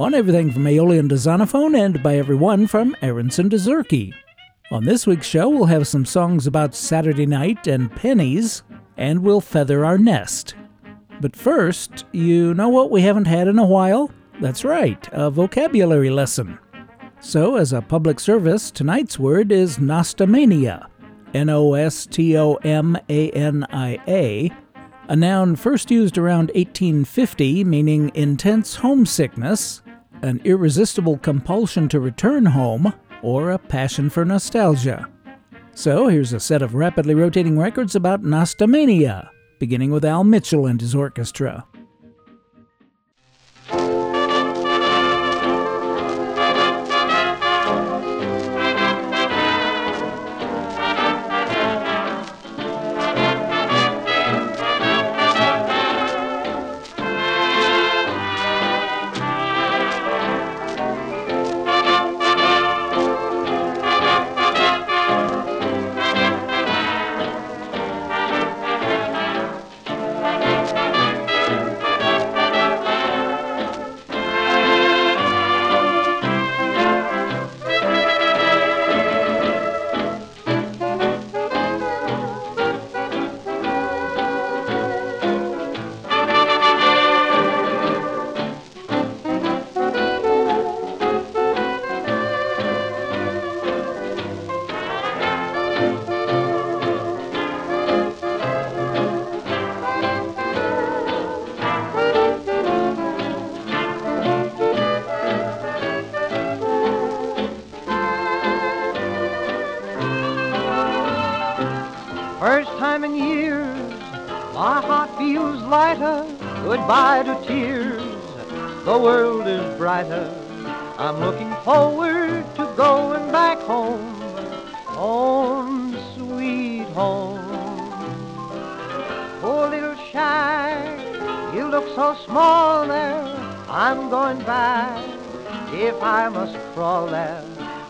on everything from Aeolian to Zonophone and by everyone from Aaronson to Zurke. On this week's show, we'll have some songs about Saturday night and pennies, and we'll feather our nest. But first, you know what we haven't had in a while? That's right, a vocabulary lesson. So, as a public service, tonight's word is nostomania. N O S T O M A N I A, a noun first used around 1850 meaning intense homesickness, an irresistible compulsion to return home, or a passion for nostalgia. So here's a set of rapidly rotating records about nostomania, beginning with Al Mitchell and his orchestra.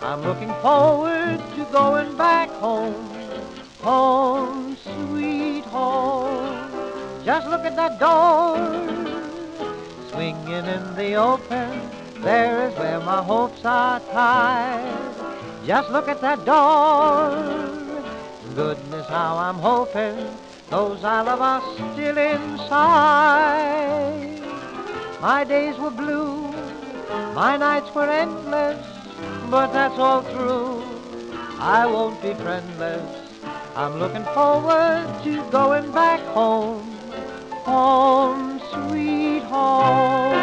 I'm looking forward to going back home home, sweet home. Just look at that door, swinging in the open. There is where my hopes are tied. Just look at that door. Goodness, how I'm hoping those I love are still inside. My days were blue, my nights were endless, but that's all through. I won't be friendless. I'm looking forward to going back home, home, sweet home.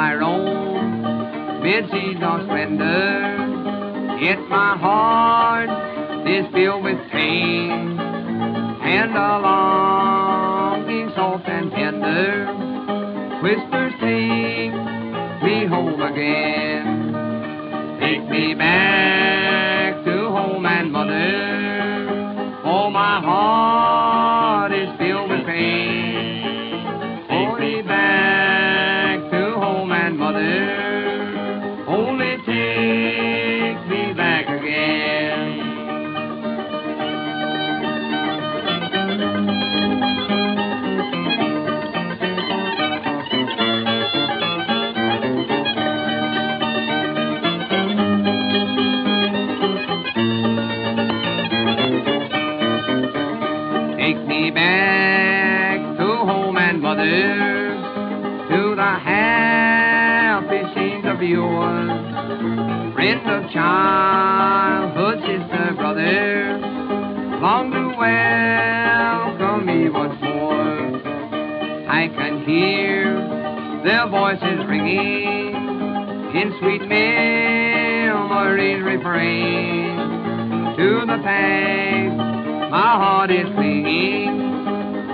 Though I roam mid seas of splendor, yet my heart is filled with pain. And a longing soft and tender. Whispers take me home again ringing in sweet memories refrain to the past my heart is clinging.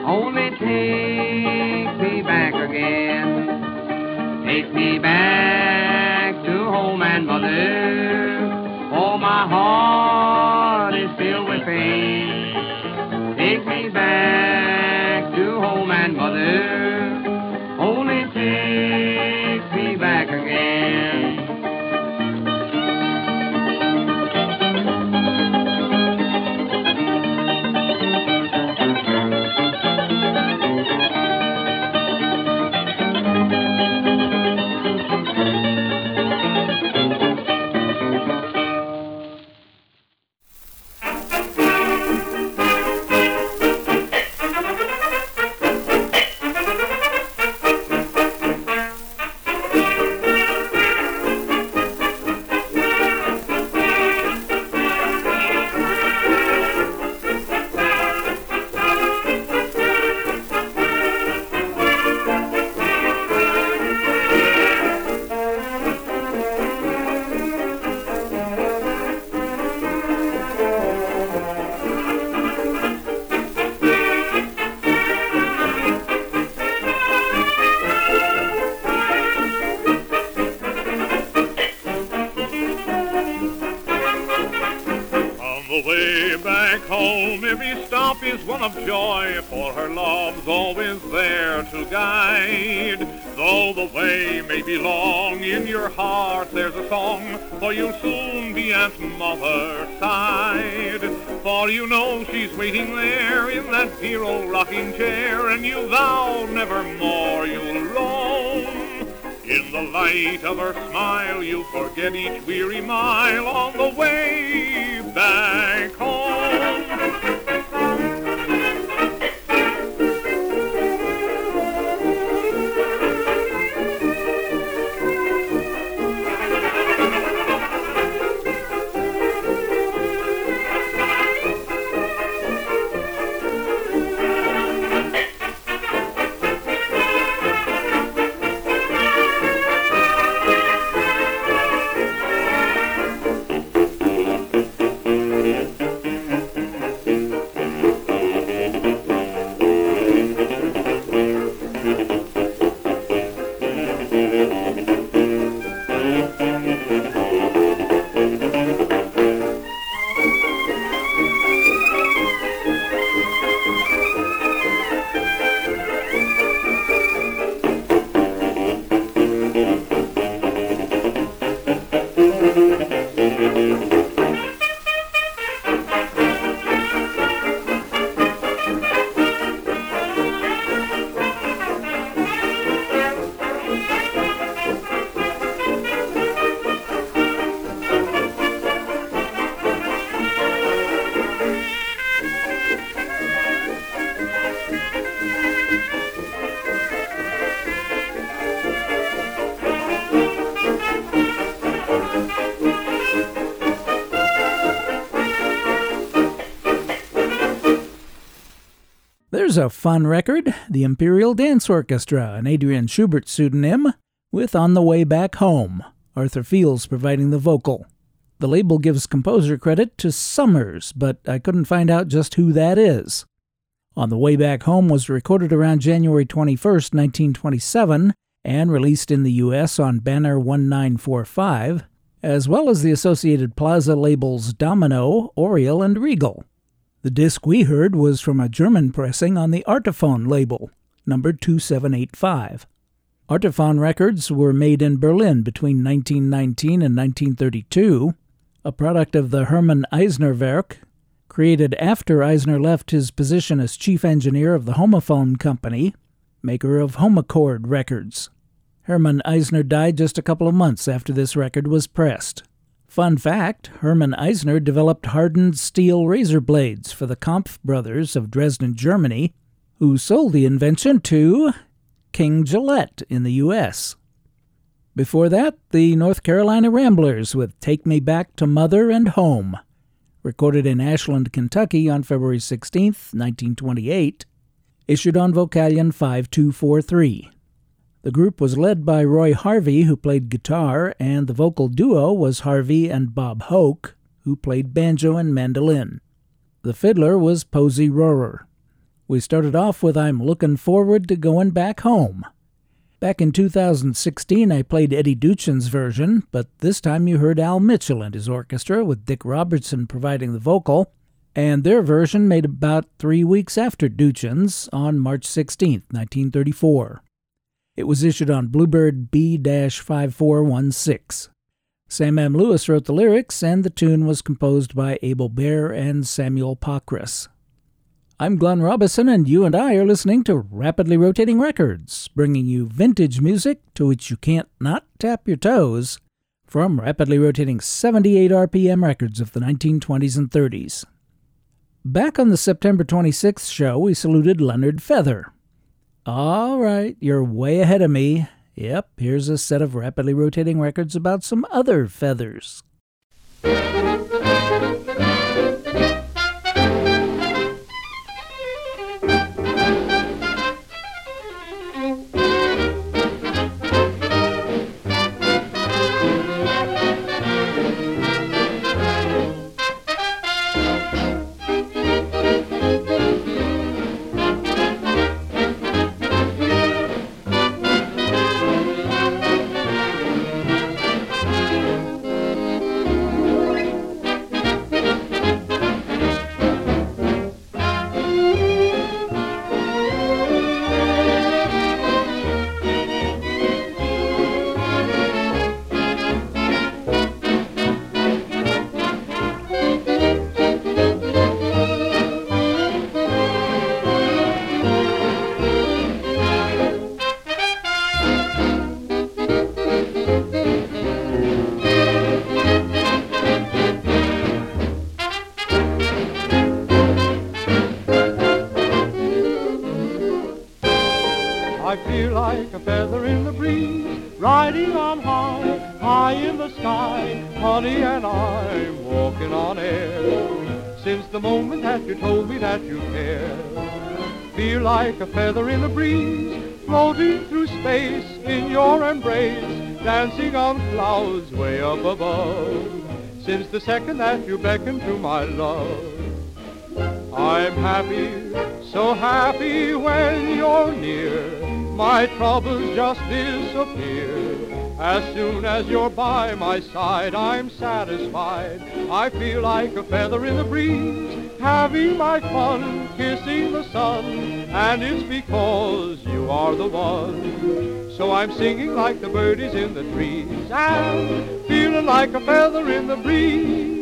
Only take me back again. Take me back to home and mother. Oh, my heart is filled with pain. Take me back to home and mother. Only take A fun record, the Imperial Dance Orchestra, an Adrian Schubert pseudonym, with On the Way Back Home, Arthur Fields providing the vocal. The label gives composer credit to Summers, but I couldn't find out just who that is. On the Way Back Home was recorded around January 21, 1927, and released in the U.S. on Banner 1945, as well as the Associated Plaza labels Domino, Oriole, and Regal. The disc we heard was from a German pressing on the Artiphon label, number 2785. Artiphon records were made in Berlin between 1919 and 1932, a product of the Hermann Eisner Werk, created after Eisner left his position as chief engineer of the Homophone Company, maker of Homochord records. Hermann Eisner died just a couple of months after this record was pressed. Fun fact Hermann Eisner developed hardened steel razor blades for the Kampf brothers of Dresden, Germany, who sold the invention to King Gillette in the U.S. Before that, the North Carolina Ramblers with Take Me Back to Mother and Home, recorded in Ashland, Kentucky on February 16, 1928, issued on Vocalion 5243. The group was led by Roy Harvey, who played guitar, and the vocal duo was Harvey and Bob Hoke, who played banjo and mandolin. The fiddler was Posey Rohrer. We started off with I'm Looking Forward to Going Back Home. Back in 2016, I played Eddie Duchin's version, but this time you heard Al Mitchell and his orchestra, with Dick Robertson providing the vocal, and their version made about three weeks after Duchin's on March 16, 1934. It was issued on Bluebird B 5416. Sam M. Lewis wrote the lyrics, and the tune was composed by Abel Baer and Samuel Pokras. I'm Glenn Robison, and you and I are listening to Rapidly Rotating Records, bringing you vintage music to which you can't not tap your toes from rapidly rotating 78 RPM records of the 1920s and 30s. Back on the September 26th show, we saluted Leonard Feather, all right, you're way ahead of me. Yep, here's a set of rapidly rotating records about some other feathers. Feather in the breeze, floating through space in your embrace, dancing on clouds way up above. Since the second that you beckoned to my love, I'm happy, so happy when you're near. My troubles just disappear. As soon as you're by my side, I'm satisfied. I feel like a feather in the breeze, having my fun, kissing the sun. And it's because you are the one. So I'm singing like the birdies in the trees and feeling like a feather in the breeze.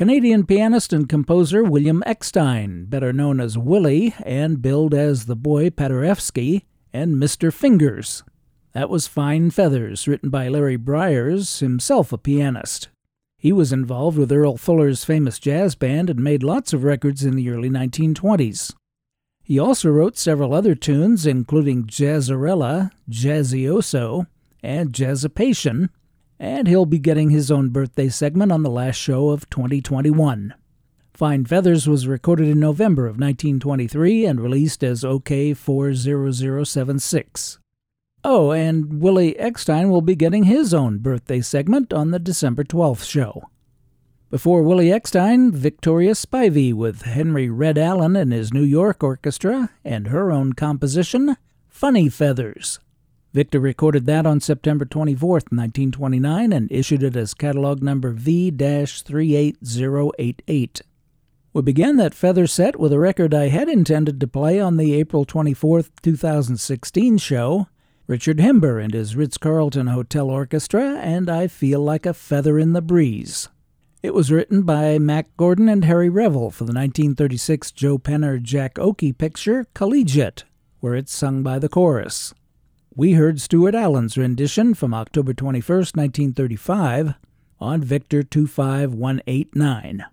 Canadian pianist and composer William Eckstein, better known as Willie and billed as the boy Paderewski and Mr. Fingers. That was Fine Feathers, written by Larry Briers, himself a pianist. He was involved with Earl Fuller's famous jazz band and made lots of records in the early 1920s. He also wrote several other tunes, including Jazzarella, Jazzioso, and Jazzapation, and he'll be getting his own birthday segment on the last show of 2021. Fine Feathers was recorded in November of 1923 and released as OK 40076. Oh, and Willie Eckstein will be getting his own birthday segment on the December 12th show. Before Willie Eckstein, Victoria Spivey with Henry Red Allen and his New York Orchestra and her own composition, Funny Feathers. Victor recorded that on September 24, 1929, and issued it as catalog number V 38088. We began that feather set with a record I had intended to play on the April 24, 2016 show Richard Himber and his Ritz Carlton Hotel Orchestra, and I Feel Like a Feather in the Breeze. It was written by Mack Gordon and Harry Revel for the 1936 Joe Penner Jack Oakie picture Collegiate, where it's sung by the chorus. We heard Stuart Allen's rendition from October 21, 1935, on Victor 25189.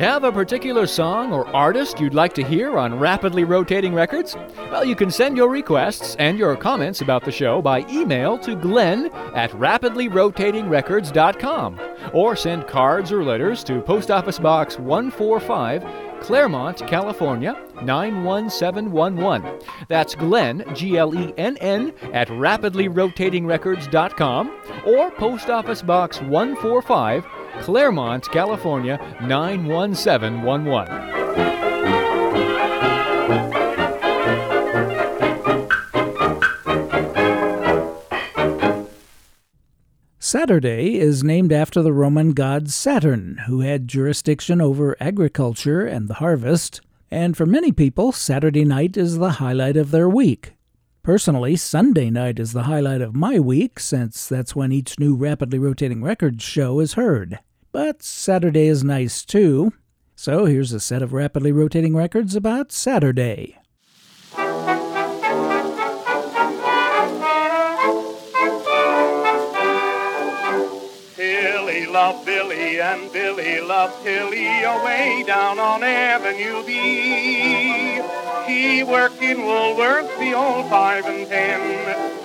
Have a particular song or artist you'd like to hear on Rapidly Rotating Records? Well, you can send your requests and your comments about the show by email to glenn at rapidlyrotatingrecords.com or send cards or letters to Post Office Box 145, Claremont, California 91711. That's Glenn, G L E N N, at rapidlyrotatingrecords.com or Post Office Box 145, Claremont, California 91711. Saturday is named after the Roman god Saturn, who had jurisdiction over agriculture and the harvest, and for many people, Saturday night is the highlight of their week. Personally, Sunday night is the highlight of my week, since that's when each new rapidly rotating records show is heard. But Saturday is nice too, so here's a set of rapidly rotating records about Saturday. Loved Billy and Billy loved Tilly away down on Avenue B. He worked in Woolworths, the old five and ten.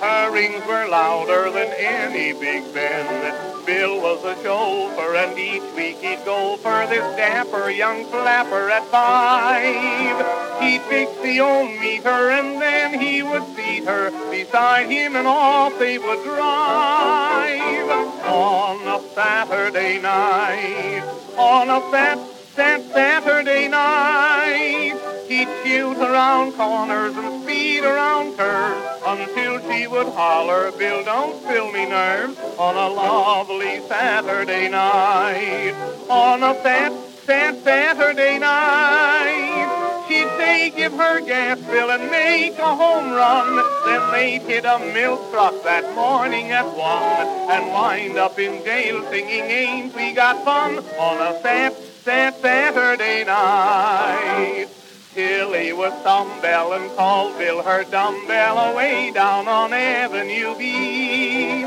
Her rings were louder than any Big Ben. Bill was a chauffeur, and each week he'd go for this dapper young flapper at five. He'd fix the old meter, and then he would seat her beside him, and off they would drive. On a Saturday night, on a fat, fat Saturday night, he'd shoot around corners and speed around curves until she would holler, Bill, don't spill me nerves. On a lovely Saturday night. On a fat, fat Saturday night, she'd say, give her gas bill and make a home run. Then they'd hit a milk truck that morning at one and wind up in jail singing, ain't we got fun on a fat, fat Saturday night. Tilly was dumbbell and called Bill her dumbbell away down on Avenue B.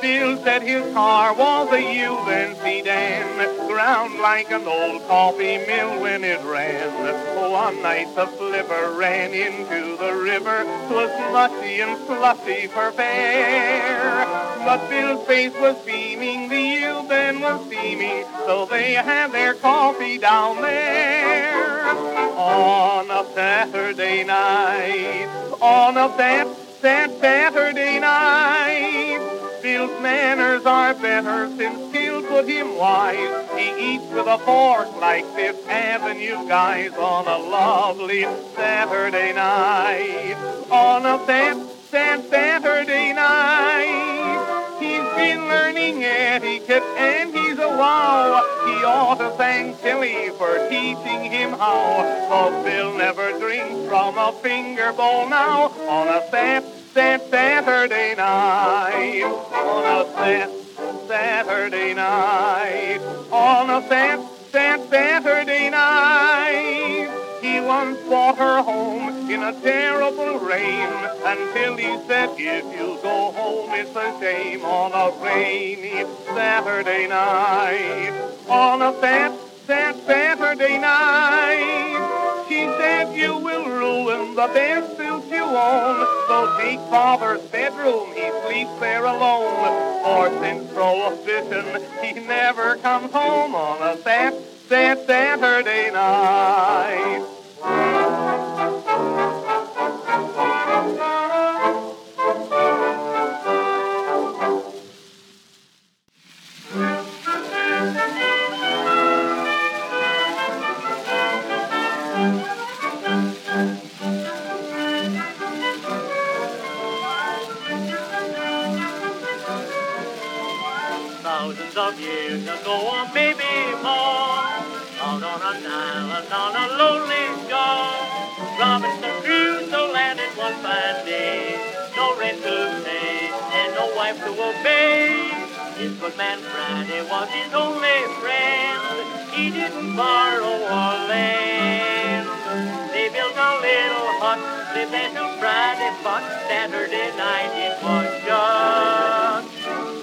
Bill said his car was a Uven sedan, ground like an old coffee mill when it ran. One night the flipper ran into the river, 'twas mushy and slushy for fair. But Bill's face was beaming, the Uven was steaming, so they had their coffee down there. On a Saturday night, on a fat, fat Saturday night, Bill's manners are better since skill put him wise. He eats with a fork like Fifth Avenue guys on a lovely Saturday night. On a fat, fat Saturday night, he's been learning etiquette and he's a wow. He ought to thank Tilly for teaching him how. For Bill never drinks from a finger bowl now on a fat, Sat Saturday night. On a Sat Saturday night. On a Sat Sat Saturday night. He once brought her home in a terrible rain until he said, if you go home, it's a shame on a rainy Saturday night. On a Sat Sat Saturday night. She said, you will ruin the best suit you own. So take father's bedroom, he sleeps there alone. For since prohibition, he never comes home on a Sat Sat Saturday night. Thousands of years ago, or maybe more, on an island on a lonely shore, Robinson Crusoe landed one fine day. No rent to pay and no wife to obey. His good man Friday was his only friend. He didn't borrow or lend. They built a little hut, lived there till Friday, but Saturday night it was shut.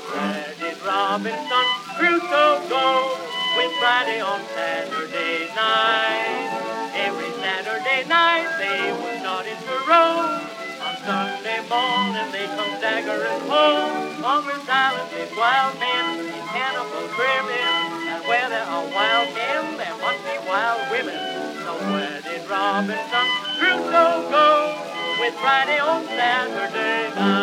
Where did Robinson Crusoe go with Friday on Saturday night? Every Saturday night they would start into row. On Sunday morning they come staggering home. On this island live wild men in cannibal crimin. And where there are wild men, there must be wild women. So where did Robinson Crusoe go with Friday on Saturday night?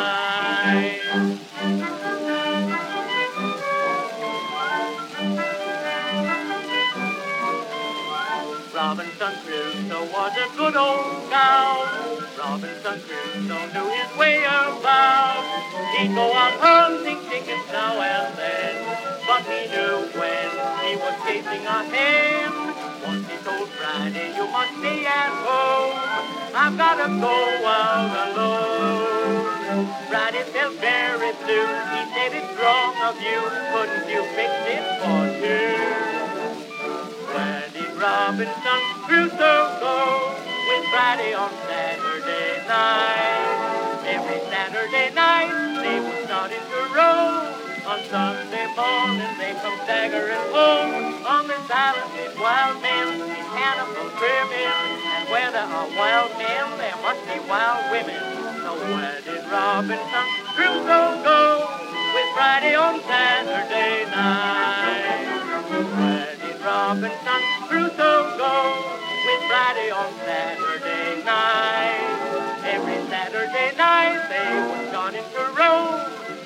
Robinson Crusoe was a good old scout. Robinson Crusoe knew his way about. He'd go out hunting chickens now and then, but he knew when he was chasing a hen. Once he told Friday, you must stay at home. I've got to go out alone. Friday felt very blue. He said it's wrong of you. Couldn't you fix it for two? Robinson Crusoe go with Friday on Saturday night? Every Saturday night they would start into row. On Sunday morning they come staggering home. On this island live wild men, these cannibal crimin. And where there are wild men, there must be wild women. So where did Robinson Crusoe go with Friday on Saturday night? Night they would start into row.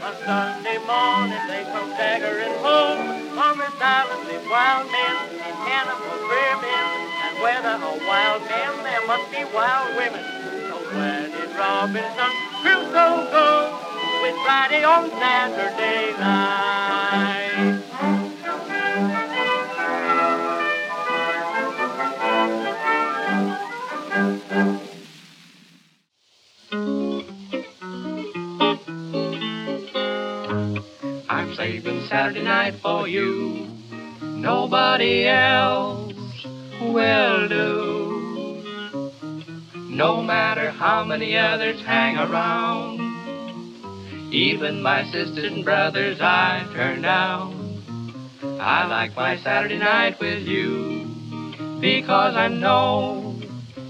On Sunday morning they come staggering home. On this island live wild men in cannibal crimin. And where there are wild men, there must be wild women. So where did Robinson Crusoe go with Friday on Saturday night? Saturday night for you. Nobody else will do. No matter how many others hang around, even my sisters and brothers I turn down. I like my Saturday night with you because I know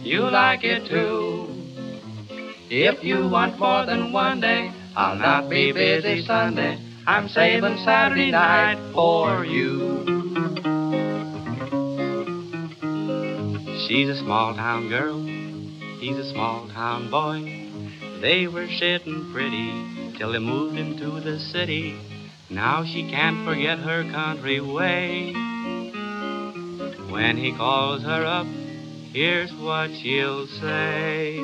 you like it too. If you want more than one day, I'll not be busy Sunday. I'm saving Saturday night for you. She's a small town girl, he's a small town boy. They were sitting pretty till they moved into the city. Now she can't forget her country way. When he calls her up, here's what she'll say.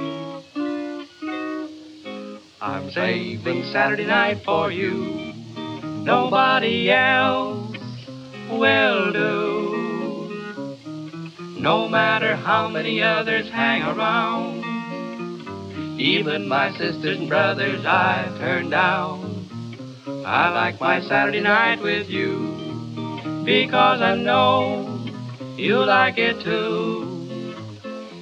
I'm saving Saturday night for you. Nobody else will do. No matter how many others hang around, Even my sisters and brothers I've turned down. I like my Saturday night with you because I know you like it too.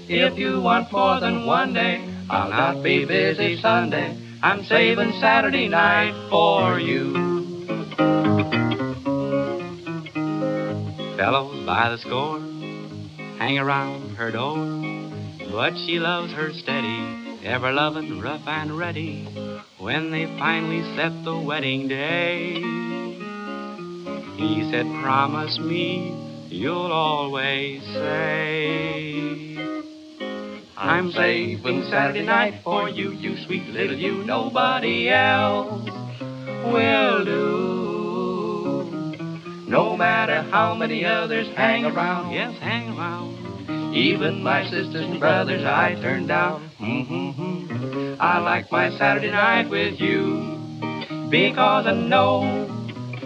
If you want more than one day, I'll not be busy Sunday. I'm saving Saturday night for you. Fellows by the score hang around her door, but she loves her steady, ever loving, rough and ready. When they finally set the wedding day, he said, Promise me you'll always say, I'm saving Saturday night for you, you sweet little you, nobody else will do. No matter how many others hang around, yes, hang around. Even my sisters and brothers I turn down. Mm-hmm. I like my Saturday night with you because I know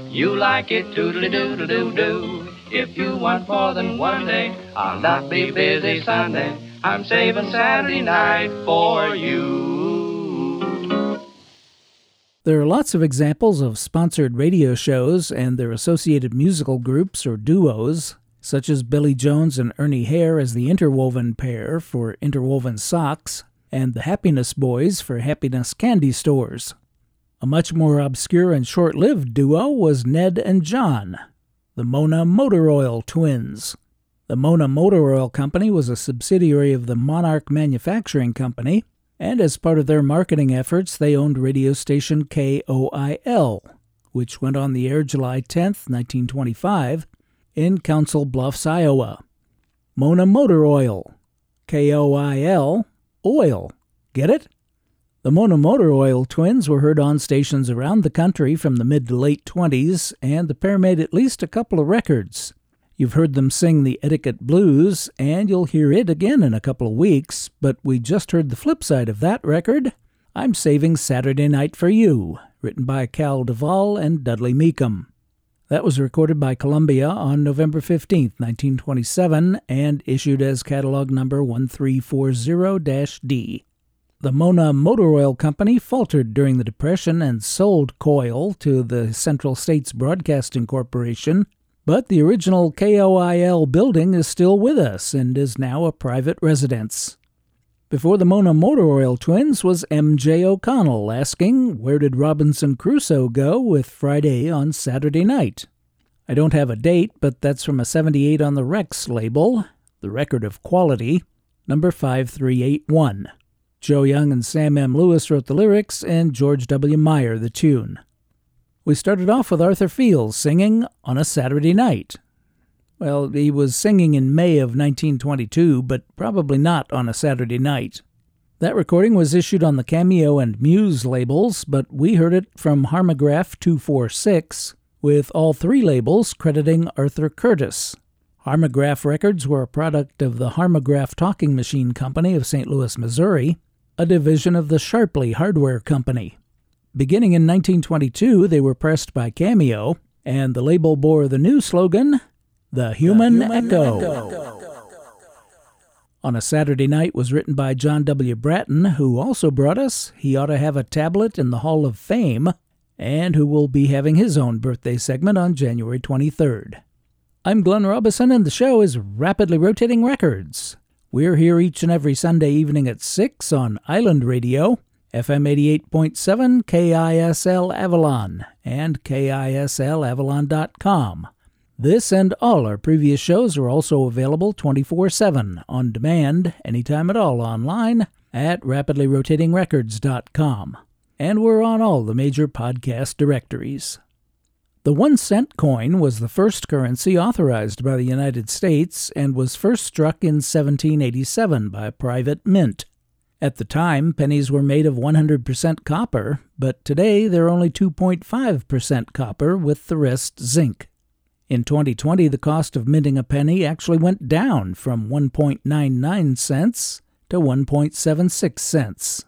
you like it doodly doodle doo doo. If you want more than one day, I'll not be busy Sunday. I'm saving Saturday night for you. There are lots of examples of sponsored radio shows and their associated musical groups or duos, such as Billy Jones and Ernie Hare as the Interwoven Pair for Interwoven Socks, and the Happiness Boys for Happiness Candy Stores. A much more obscure and short lived duo was Ned and John, the Mona Motor Oil Twins. The Mona Motor Oil Company was a subsidiary of the Monarch Manufacturing Company, and as part of their marketing efforts, they owned radio station KOIL, which went on the air July 10, 1925, in Council Bluffs, Iowa. Mona Motor Oil, KOIL, oil. Get it? The Mona Motor Oil twins were heard on stations around the country from the mid to late 20s, and the pair made at least a couple of records. You've heard them sing the Etiquette Blues, and you'll hear it again in a couple of weeks, but we just heard the flip side of that record. I'm Saving Saturday Night for You, written by Cal Duvall and Dudley Meekum. That was recorded by Columbia on November 15, 1927, and issued as catalog number 1340 D. The Mona Motor Oil Company faltered during the Depression and sold KOIL to the Central States Broadcasting Corporation, but the original KOIL building is still with us and is now a private residence. Before the Mona Motor Oil twins was M.J. O'Connell asking, Where did Robinson Crusoe go with Friday on Saturday night? I don't have a date, but that's from a 78 on the Rex label, the record of quality, number 5381. Joe Young and Sam M. Lewis wrote the lyrics, and George W. Meyer the tune. We started off with Arthur Fields singing On a Saturday Night. Well, he was singing in May of 1922, but probably not on a Saturday night. That recording was issued on the Cameo and Muse labels, but we heard it from Harmograph 246, with all three labels crediting Arthur Curtis. Harmograph records were a product of the Harmograph Talking Machine Company of St. Louis, Missouri, a division of the Shapleigh Hardware Company. Beginning in 1922, they were pressed by Cameo, and the label bore the new slogan, The Human, the human Echo. Echo. On a Saturday Night was written by John W. Bratton, who also brought us He Ought to Have a Tablet in the Hall of Fame, and who will be having his own birthday segment on January 23rd. I'm Glenn Robison, and the show is Rapidly Rotating Records. We're here each and every Sunday evening at 6 on Island Radio, FM 88.7 KISL Avalon, and KISLAvalon.com. This and all our previous shows are also available 24 7 on demand, anytime at all online at rapidlyrotatingrecords.com. And we're on all the major podcast directories. The one cent coin was the first currency authorized by the United States and was first struck in 1787 by a private mint. At the time, pennies were made of 100% copper, but today they're only 2.5% copper with the rest zinc. In 2020, the cost of minting a penny actually went down from 1.99 cents to 1.76 cents.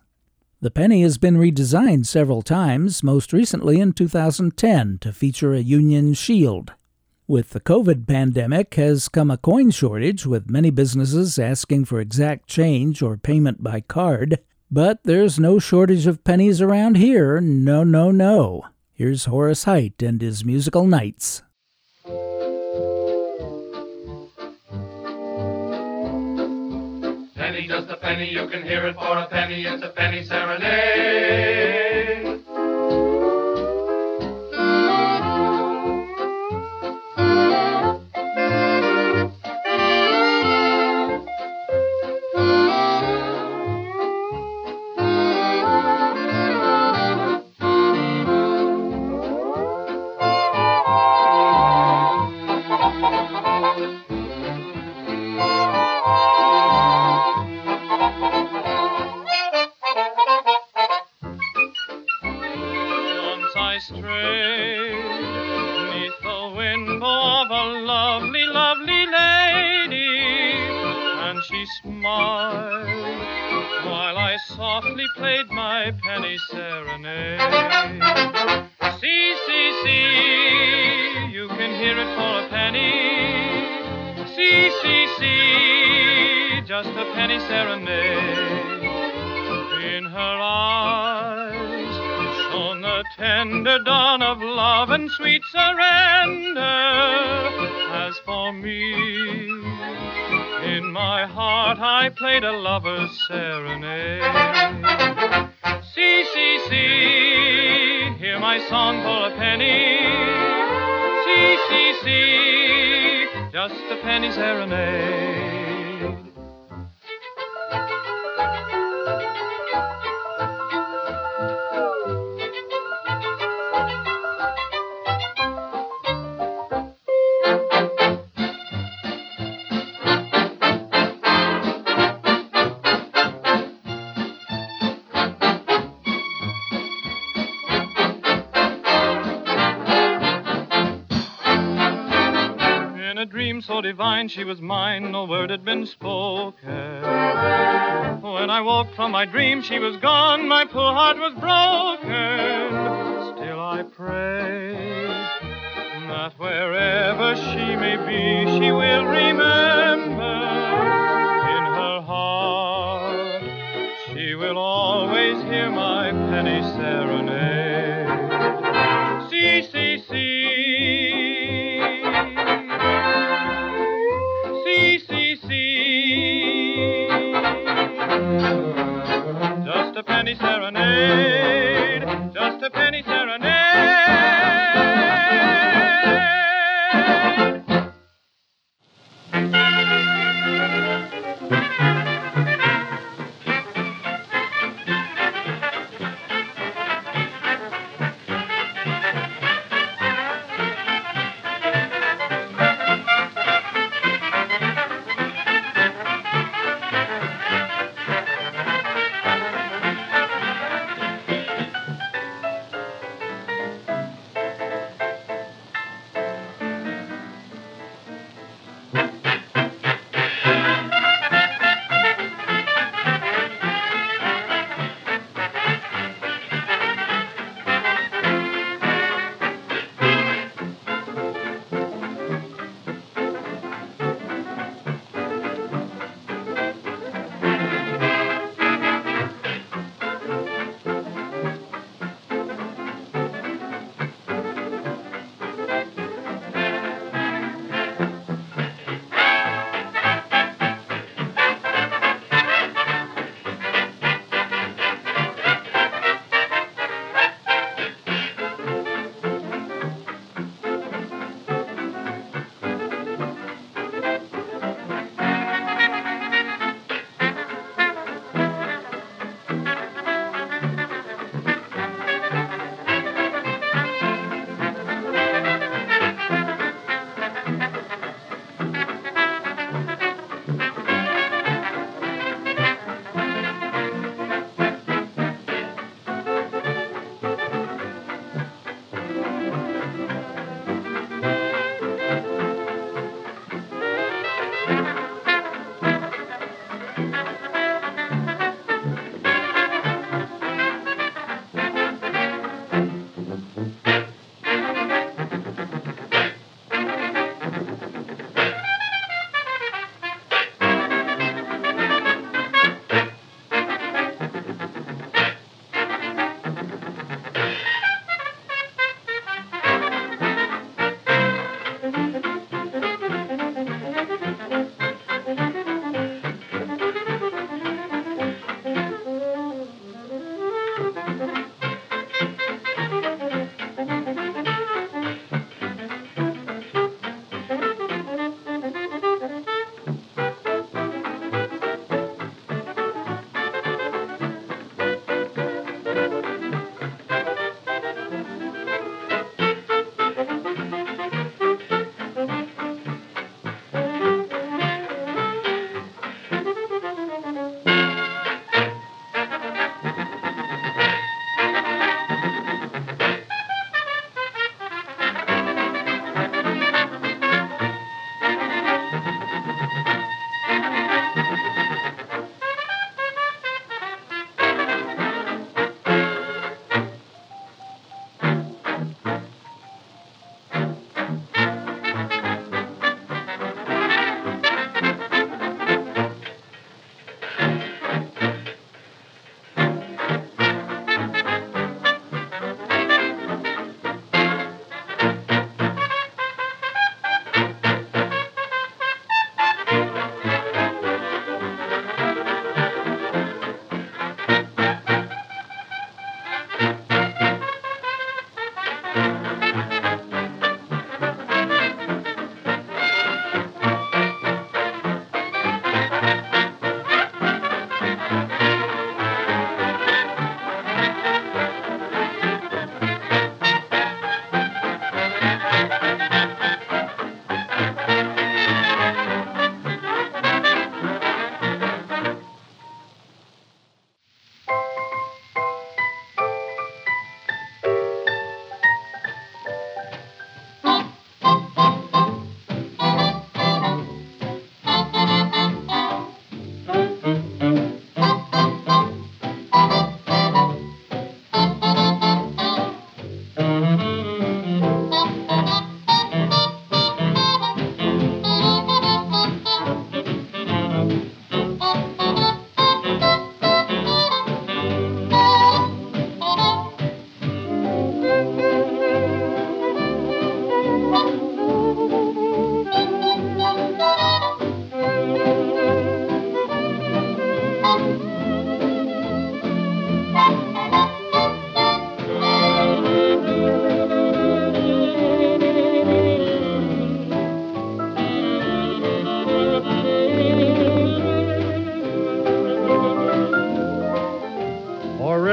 The penny has been redesigned several times, most recently in 2010 to feature a Union shield. With the COVID pandemic has come a coin shortage, with many businesses asking for exact change or payment by card. But there's no shortage of pennies around here. No, no, no. Here's Horace Heidt and his musical Knights. Penny, just a penny, you can hear it for a penny. It's a penny serenade. Played a lover's serenade. See, see, see, hear my song for a penny. See, see, see, just a penny serenade. She was mine, no word had been spoken. When I woke from my dream, she was gone, my poor heart was broken. Still I pray that wherever she may be, she serenade.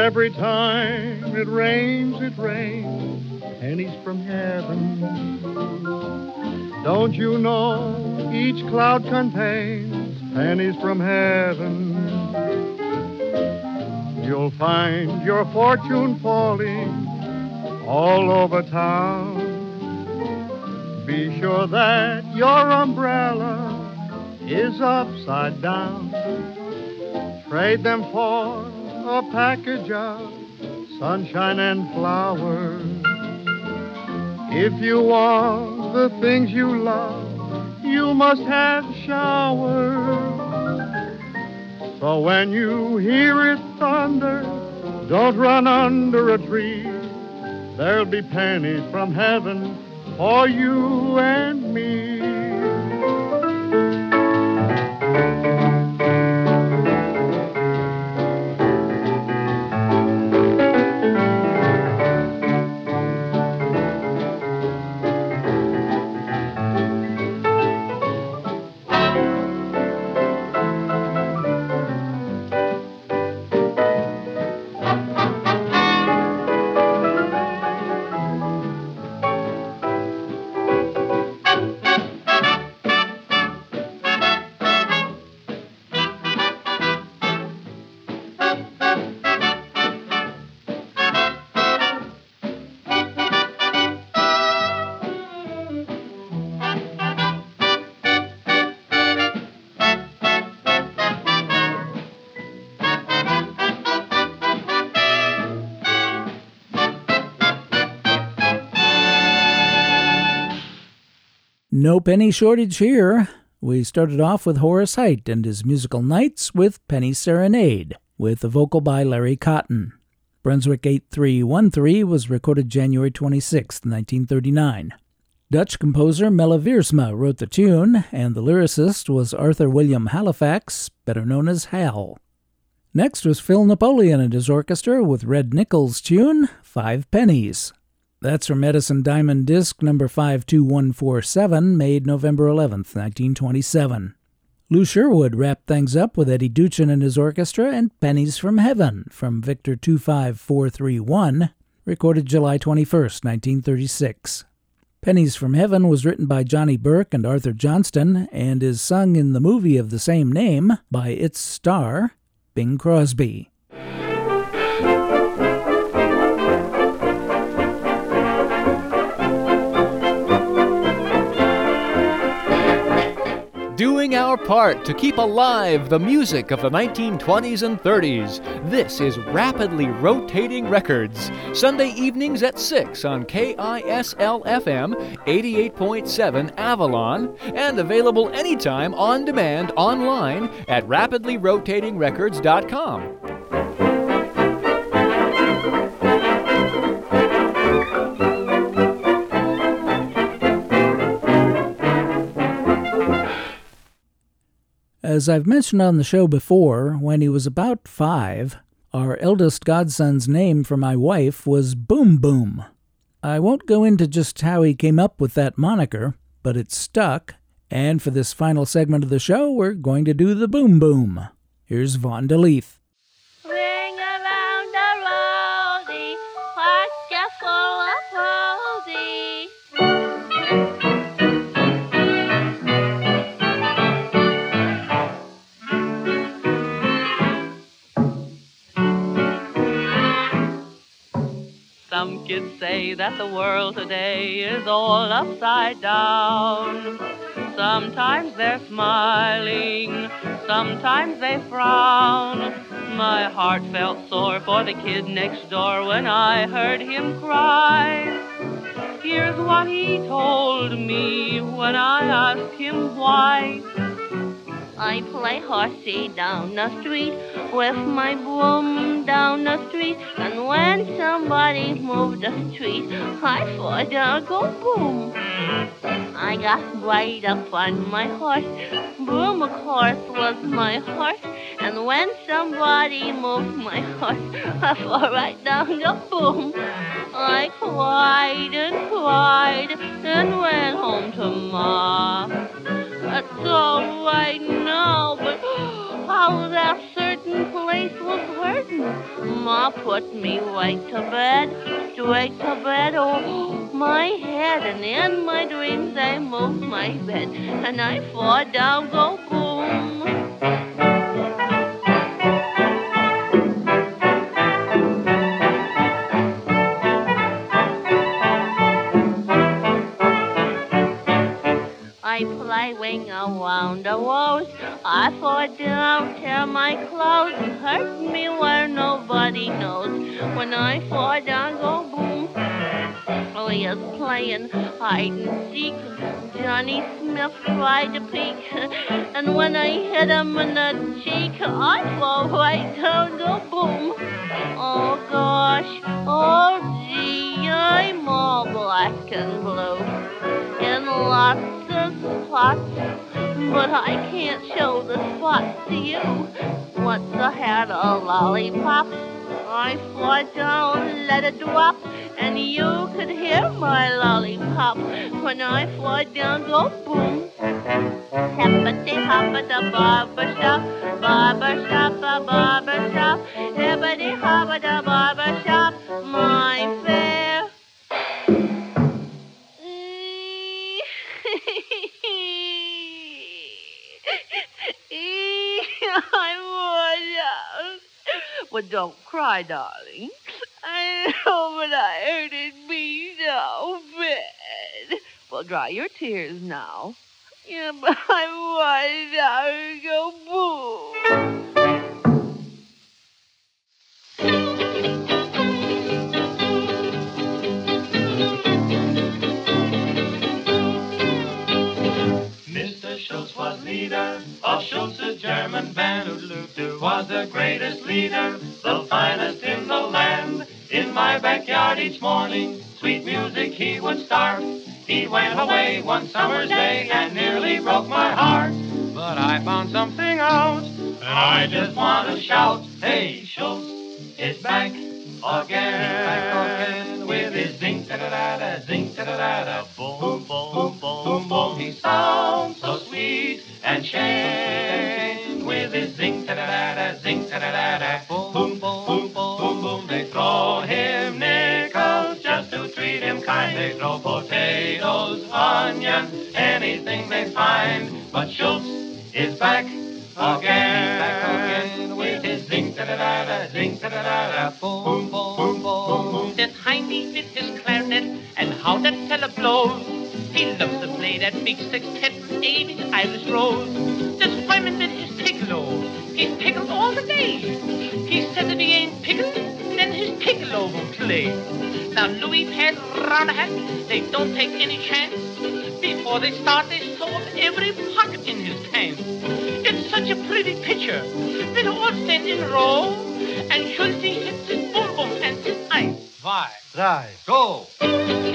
Every time it rains, it rains pennies from heaven. Don't you know each cloud contains pennies from heaven? You'll find your fortune falling all over town. Be sure that your umbrella is upside down. Trade them for a package of sunshine and flowers. If you want the things you love, you must have showers. So when you hear it thunder, don't run under a tree. There'll be pennies from heaven for you and me. No penny shortage here. We started off with Horace Heidt and his musical Knights with Penny Serenade, with a vocal by Larry Cotton. Brunswick 8313 was recorded January 26, 1939. Dutch composer Melle wrote the tune, and the lyricist was Arthur William Halifax, better known as Hal. Next was Phil Napoleon and his orchestra with Red Nichols' tune, Five Pennies. That's from Edison Diamond Disc number 52147, made November 11th, 1927. Lou Sherwood wrapped things up with Eddie Duchin and his orchestra and Pennies from Heaven from Victor 25431, recorded July 21st, 1936. Pennies from Heaven was written by Johnny Burke and Arthur Johnston and is sung in the movie of the same name by its star, Bing Crosby. Doing our part to keep alive the music of the 1920s and 30s. This is Rapidly Rotating Records, Sunday evenings at 6 on KISL FM 88.7 Avalon, and available anytime on demand online at rapidlyrotatingrecords.com. As I've mentioned on the show before, when he was about five, our eldest godson's name for my wife was Boom Boom. I won't go into just how he came up with that moniker, but it stuck, and for this final segment of the show, we're going to do the Boom Boom. Here's Vaughn DeLeath. Kids say that the world today is all upside down. Sometimes they're smiling, sometimes they frown. My heart felt sore for the kid next door when I heard him cry. Here's what he told me when I asked him why. I play horsey down the street with my broom down the street. And when somebody moved the street, I thought I'd go boom. I got right up on my horse. Broom, of course, was my horse. And when somebody moved my horse, I fall right down the boom. I cried and cried and went home to Ma. Oh, That's all right now, but how that certain place was hurting. Ma put me right to bed, straight to bed, oh, my head. And in my dreams I moved my bed, and I fall down, go boom. I play wing around the walls. I fall down, tear my clothes, hurt me where nobody knows. When I fall down, go boom. Oh, yes, playing hide and seek. Johnny Smith tried to peek, and when I hit him in the cheek, I fall right down, go boom. Oh gosh, oh gee, I'm all black and blue in lots spots, but I can't show the spots to you. Once I had a lollipop, I fly down, let it drop, and you could hear my lollipop when I fly down, go boom. Hippity hoppity barber shop, barber shop, a barber shop, hippity hoppity barber shop, my But don't cry, darling. I know, but I hurted me so bad. Well, dry your tears now. Yeah, but I'm worn out. Go boom. Schultz was leader of Schultz's German band. Oodaloo was the greatest leader, the finest in the land. In my backyard each morning, sweet music he would start. He went away one summer's day and nearly broke my heart. But I found something out, and I just want to shout, Hey, Schultz is back again, back again with his zing da da da zing da da da boom boom boom boom boom. He sounds so sweet and shame with his zing da da da zing da da da boom boom boom boom boom. They throw him nickels just to treat him kind. They throw potatoes, onions, anything they find. But Schultz is back again Heiny with his clarinet and how that fella blows. He loves to play that big sextet with Amy's Irish Rose. This Wyman with his piccolo, he's pickled all the day. He says if he ain't pickled, then his piccolo won't play. Now Louis a hat, they don't take any chance. Before they start, they sew up every pocket in his pants. It's such a pretty picture. They all stand in row, and Schultze hits his Zwei, drei, go!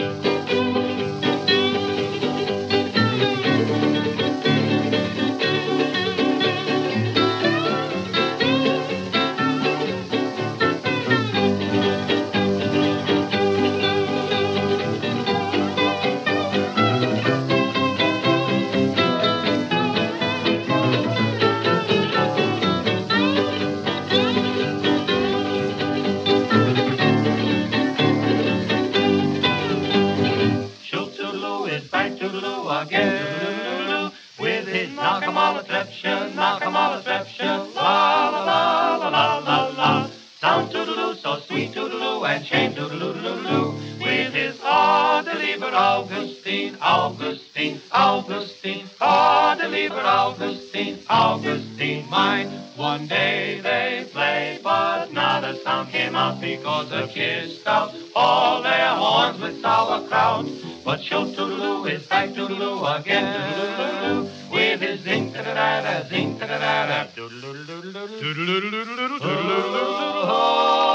Toodaloo, and shame Toodaloo Toodaloo. With his oh, deliver Augustine, Augustine, Augustine, oh, deliver Augustine, Augustine, mine. One day they played, but not a sound came out because the kids stopped all their horns with sauerkraut. But Schultz Toodaloo is back Toodaloo again, Toodaloo, with his zing da da da da, zing da da da oh, da, Toodaloo Toodaloo Toodaloo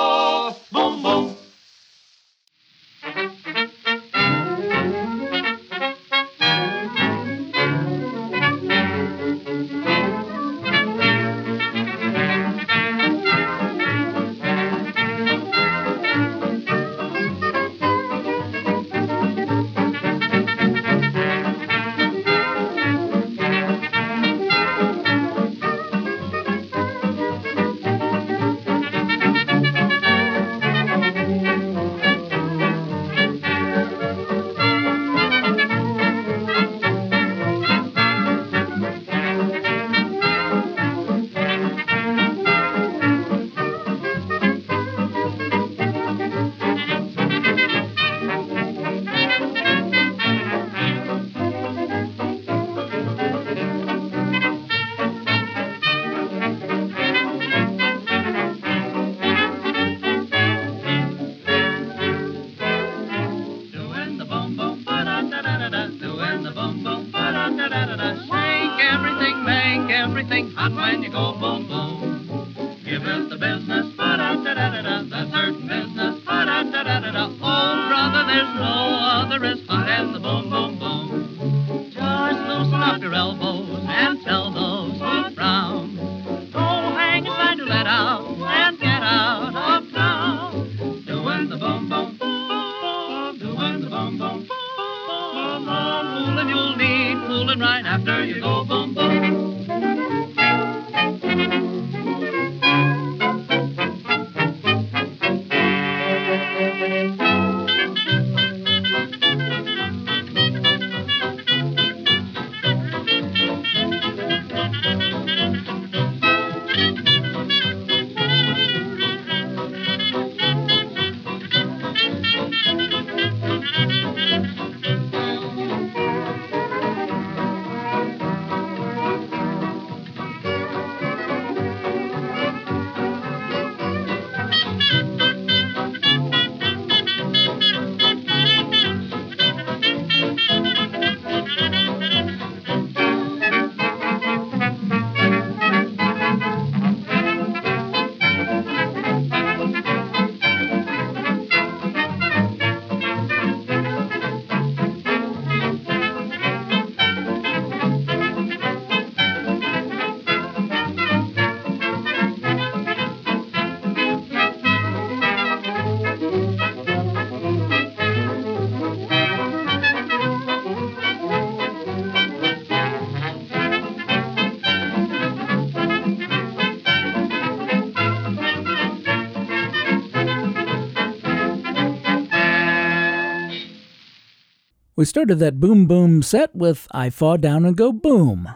We started that boom boom set with I Fall Down and Go Boom.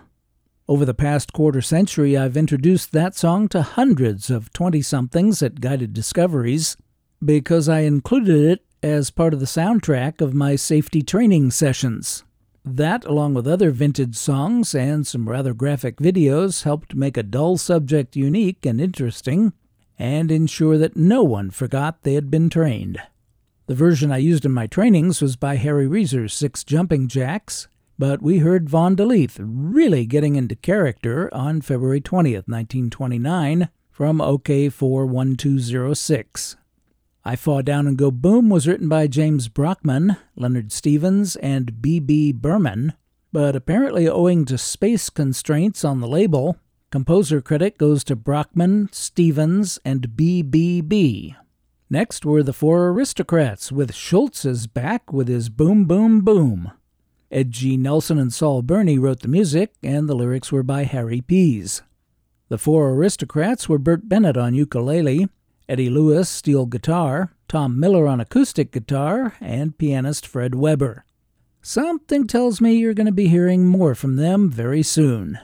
Over the past quarter century, I've introduced that song to hundreds of 20 somethings at Guided Discoveries because I included it as part of the soundtrack of my safety training sessions. That, along with other vintage songs and some rather graphic videos, helped make a dull subject unique and interesting and ensure that no one forgot they had been trained. The version I used in my trainings was by Harry Reser's Six Jumping Jacks, but we heard Vaughn DeLeath really getting into character on February 20th, 1929, from OK41206. I Fall Down and Go Boom was written by James Brockman, Leonard Stevens, and B.B. Berman, but apparently owing to space constraints on the label, composer credit goes to Brockman, Stevens, and B.B.B. Next were the Four Aristocrats, with Schultz's back with his Boom Boom Boom. Ed G. Nelson and Saul Burney wrote the music, and the lyrics were by Harry Pease. The Four Aristocrats were Bert Bennett on ukulele, Eddie Lewis steel guitar, Tom Miller on acoustic guitar, and pianist Fred Weber. Something tells me you're going to be hearing more from them very soon.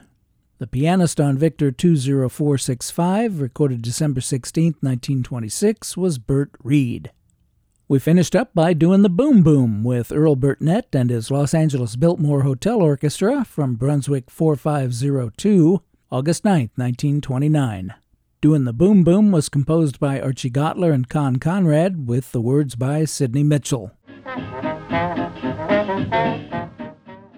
The pianist on Victor 20465, recorded December 16, 1926, was Bert Reed. We finished up by doing the Boom Boom with Earl Burtnett and his Los Angeles Biltmore Hotel Orchestra from Brunswick 4502, August 9, 1929. Doing the Boom Boom was composed by Archie Gottler and Con Conrad, with the words by Sidney Mitchell.